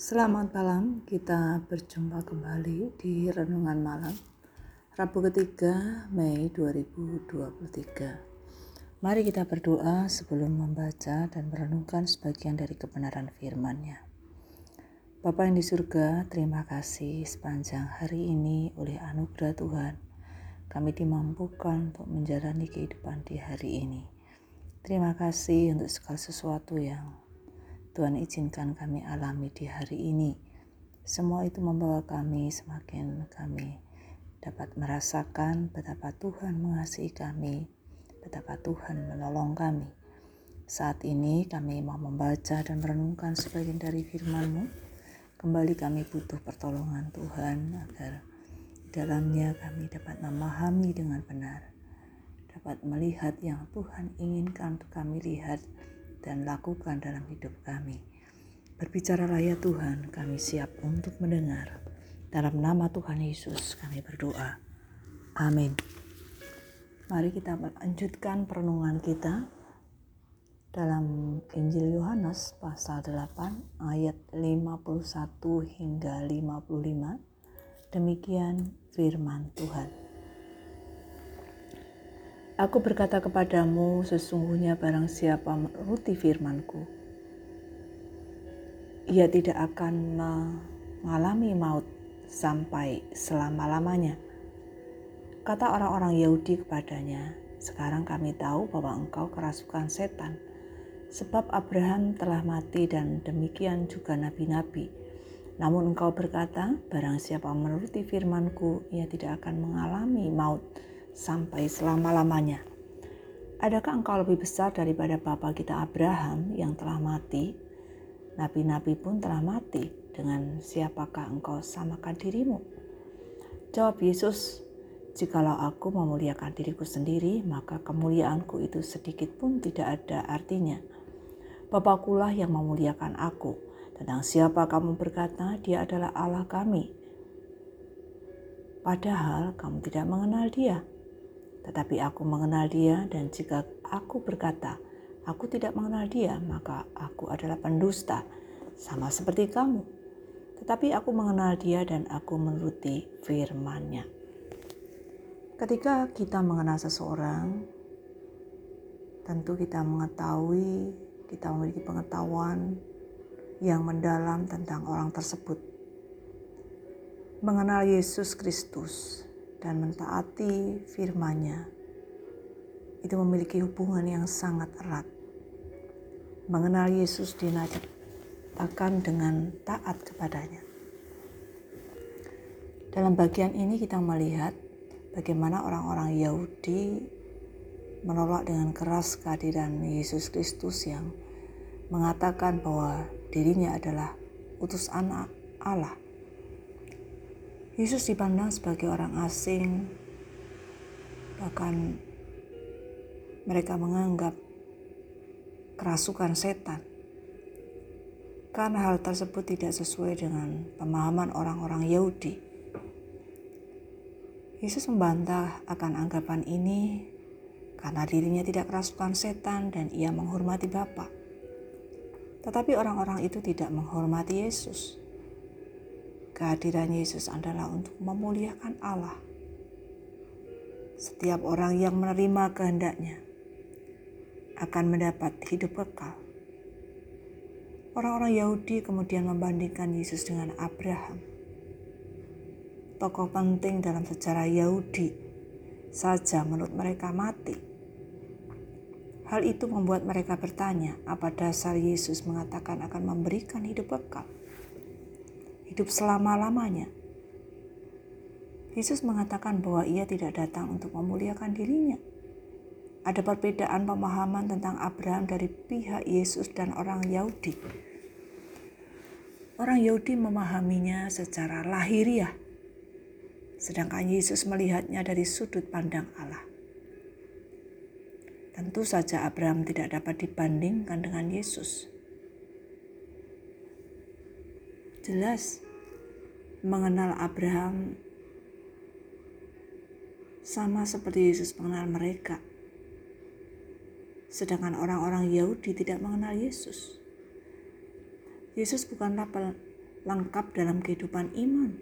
Selamat malam, kita berjumpa kembali di Renungan Malam Rabu ketiga Mei 2023 Mari kita berdoa sebelum membaca dan merenungkan sebagian dari kebenaran firman-Nya. Bapa yang di surga, terima kasih sepanjang hari ini oleh anugerah Tuhan kami dimampukan untuk menjalani kehidupan di hari ini. Terima kasih untuk segala sesuatu yang Tuhan izinkan kami alami di hari ini. Semua itu membawa kami semakin kami dapat merasakan betapa Tuhan mengasihi kami, betapa Tuhan menolong kami. Saat ini kami mau membaca dan merenungkan sebagian dari firman-Mu. Kembali kami butuh pertolongan Tuhan agar dalamnya kami dapat memahami dengan benar, dapat melihat yang Tuhan inginkan untuk kami lihat dan lakukan dalam hidup kami. Berbicaralah ya Tuhan, kami siap untuk mendengar. Dalam nama Tuhan Yesus kami berdoa. Amin. Mari kita melanjutkan perenungan kita dalam Injil Yohanes pasal 8 ayat 51 hingga 55. Demikian firman Tuhan. Aku berkata kepadamu, sesungguhnya barang siapa menuruti firmanku, ia tidak akan mengalami maut sampai selama-lamanya. Kata orang-orang Yahudi kepadanya, sekarang kami tahu bahwa engkau kerasukan setan, sebab Abraham telah mati dan demikian juga nabi-nabi. Namun engkau berkata, barang siapa menuruti firmanku, ia tidak akan mengalami maut sampai selama-lamanya. Adakah engkau lebih besar daripada bapa kita Abraham yang telah mati? Nabi-nabi pun telah mati. Dengan siapakah engkau samakan dirimu? Jawab Yesus, Jikalau aku memuliakan diriku sendiri, maka kemuliaanku itu sedikit pun tidak ada artinya. Bapakulah yang memuliakan aku. Tentang siapa kamu berkata, dia adalah Allah kami. Padahal kamu tidak mengenal dia. Tetapi aku mengenal dia dan jika aku berkata, aku tidak mengenal dia, maka aku adalah pendusta, sama seperti kamu. Tetapi aku mengenal dia dan aku menuruti firman-Nya. Ketika kita mengenal seseorang, tentu kita mengetahui, kita memiliki pengetahuan yang mendalam tentang orang tersebut. Mengenal Yesus Kristus dan mentaati firman-Nya itu memiliki hubungan yang sangat erat. Mengenal Yesus dinajatkan dengan taat kepadanya. Dalam bagian ini kita melihat bagaimana orang-orang Yahudi menolak dengan keras kehadiran Yesus Kristus yang mengatakan bahwa dirinya adalah utus anak Allah Yesus dipandang sebagai orang asing, bahkan mereka menganggap kerasukan setan. Karena hal tersebut tidak sesuai dengan pemahaman orang-orang Yahudi. Yesus membantah akan anggapan ini karena dirinya tidak kerasukan setan dan ia menghormati Bapa. Tetapi orang-orang itu tidak menghormati Yesus. Kehadiran Yesus adalah untuk memuliakan Allah. Setiap orang yang menerima kehendaknya akan mendapat hidup kekal. Orang-orang Yahudi kemudian membandingkan Yesus dengan Abraham. Tokoh penting dalam sejarah Yahudi saja menurut mereka mati. Hal itu membuat mereka bertanya, apa dasar Yesus mengatakan akan memberikan hidup kekal? Hidup selama-lamanya. Yesus mengatakan bahwa ia tidak datang untuk memuliakan dirinya. Ada perbedaan pemahaman tentang Abraham dari pihak Yesus dan orang Yahudi. Orang Yahudi memahaminya secara lahiriah, sedangkan Yesus melihatnya dari sudut pandang Allah. Tentu saja Abraham tidak dapat dibandingkan dengan Yesus. Jelas mengenal Abraham sama seperti Yesus mengenal mereka. Sedangkan orang-orang Yahudi tidak mengenal Yesus. Yesus bukanlah lengkap dalam kehidupan iman.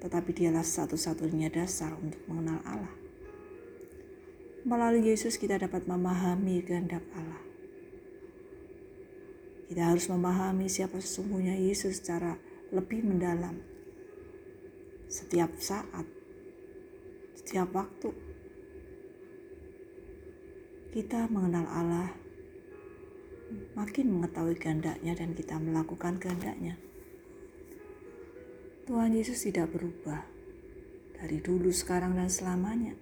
Tetapi dialah satu-satunya dasar untuk mengenal Allah. Melalui Yesus kita dapat memahami kehendak Allah. Kita harus memahami siapa sesungguhnya Yesus secara lebih mendalam. Setiap saat, setiap waktu, kita mengenal Allah makin mengetahui kehendaknya dan kita melakukan kehendaknya. Tuhan Yesus tidak berubah dari dulu, sekarang, dan selamanya.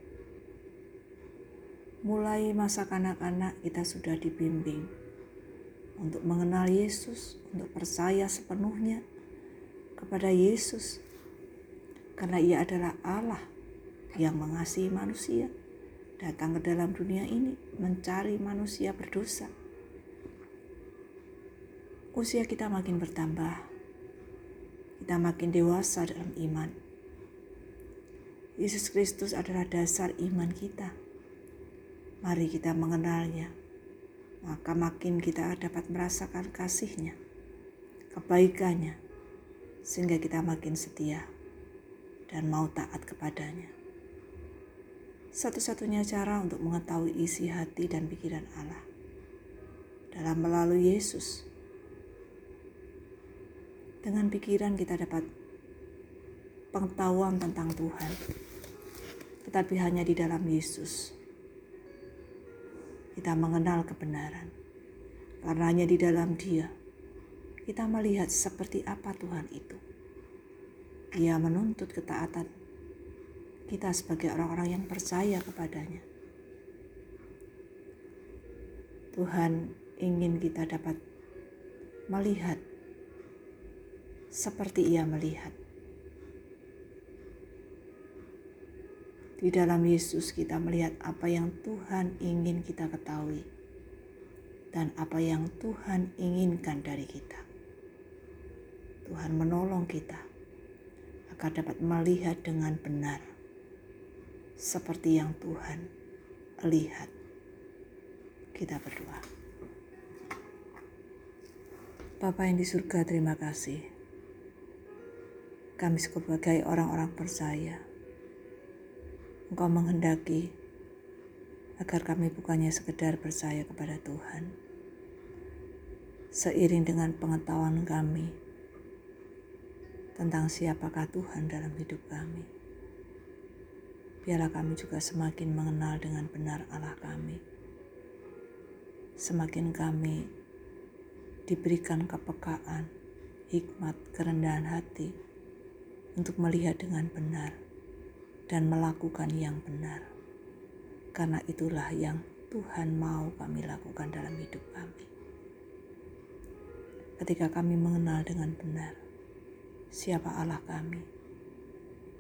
Mulai masa kanak-kanak kita sudah dibimbing untuk mengenal Yesus, untuk percaya sepenuhnya kepada Yesus. Karena ia adalah Allah yang mengasihi manusia, datang ke dalam dunia ini mencari manusia berdosa usia kita makin bertambah, kita makin dewasa dalam iman. Yesus Kristus adalah dasar iman kita. Mari kita mengenalnya, maka makin kita dapat merasakan kasihnya, kebaikannya, sehingga kita makin setia dan mau taat kepadanya. Satu-satunya cara untuk mengetahui isi hati dan pikiran Allah dalam melalui Yesus dengan pikiran kita dapat pengetahuan tentang Tuhan, tetapi hanya di dalam Yesus kita mengenal kebenaran. Karena hanya di dalam Dia kita melihat seperti apa Tuhan itu. Dia menuntut ketaatan kita sebagai orang-orang yang percaya kepadanya. Tuhan ingin kita dapat melihat seperti ia melihat. Di dalam Yesus kita melihat apa yang Tuhan ingin kita ketahui dan apa yang Tuhan inginkan dari kita. Tuhan menolong kita agar dapat melihat dengan benar seperti yang Tuhan lihat. Kita berdoa. Bapa yang di surga, terima kasih kami sebagai orang-orang percaya. Engkau menghendaki agar kami bukannya sekedar percaya kepada Tuhan. Seiring dengan pengetahuan kami tentang siapakah Tuhan dalam hidup kami. Biarlah kami juga semakin mengenal dengan benar Allah kami. Semakin kami diberikan kepekaan, hikmat, kerendahan hati, untuk melihat dengan benar dan melakukan yang benar. Karena itulah yang Tuhan mau kami lakukan dalam hidup kami. Ketika kami mengenal dengan benar siapa Allah kami,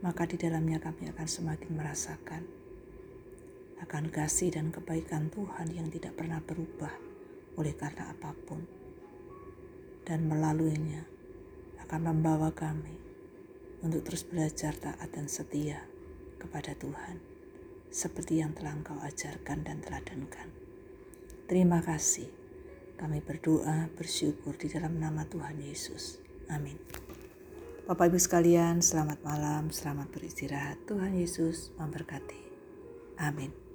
maka di dalamnya kami akan semakin merasakan akan kasih dan kebaikan Tuhan yang tidak pernah berubah oleh karena apa pun. Dan melaluinya akan membawa kami untuk terus belajar taat dan setia kepada Tuhan, seperti yang telah Engkau ajarkan dan teladankan. Terima kasih. Kami berdoa, bersyukur di dalam nama Tuhan Yesus. Amin. Bapak Ibu sekalian, selamat malam, selamat beristirahat. Tuhan Yesus memberkati. Amin.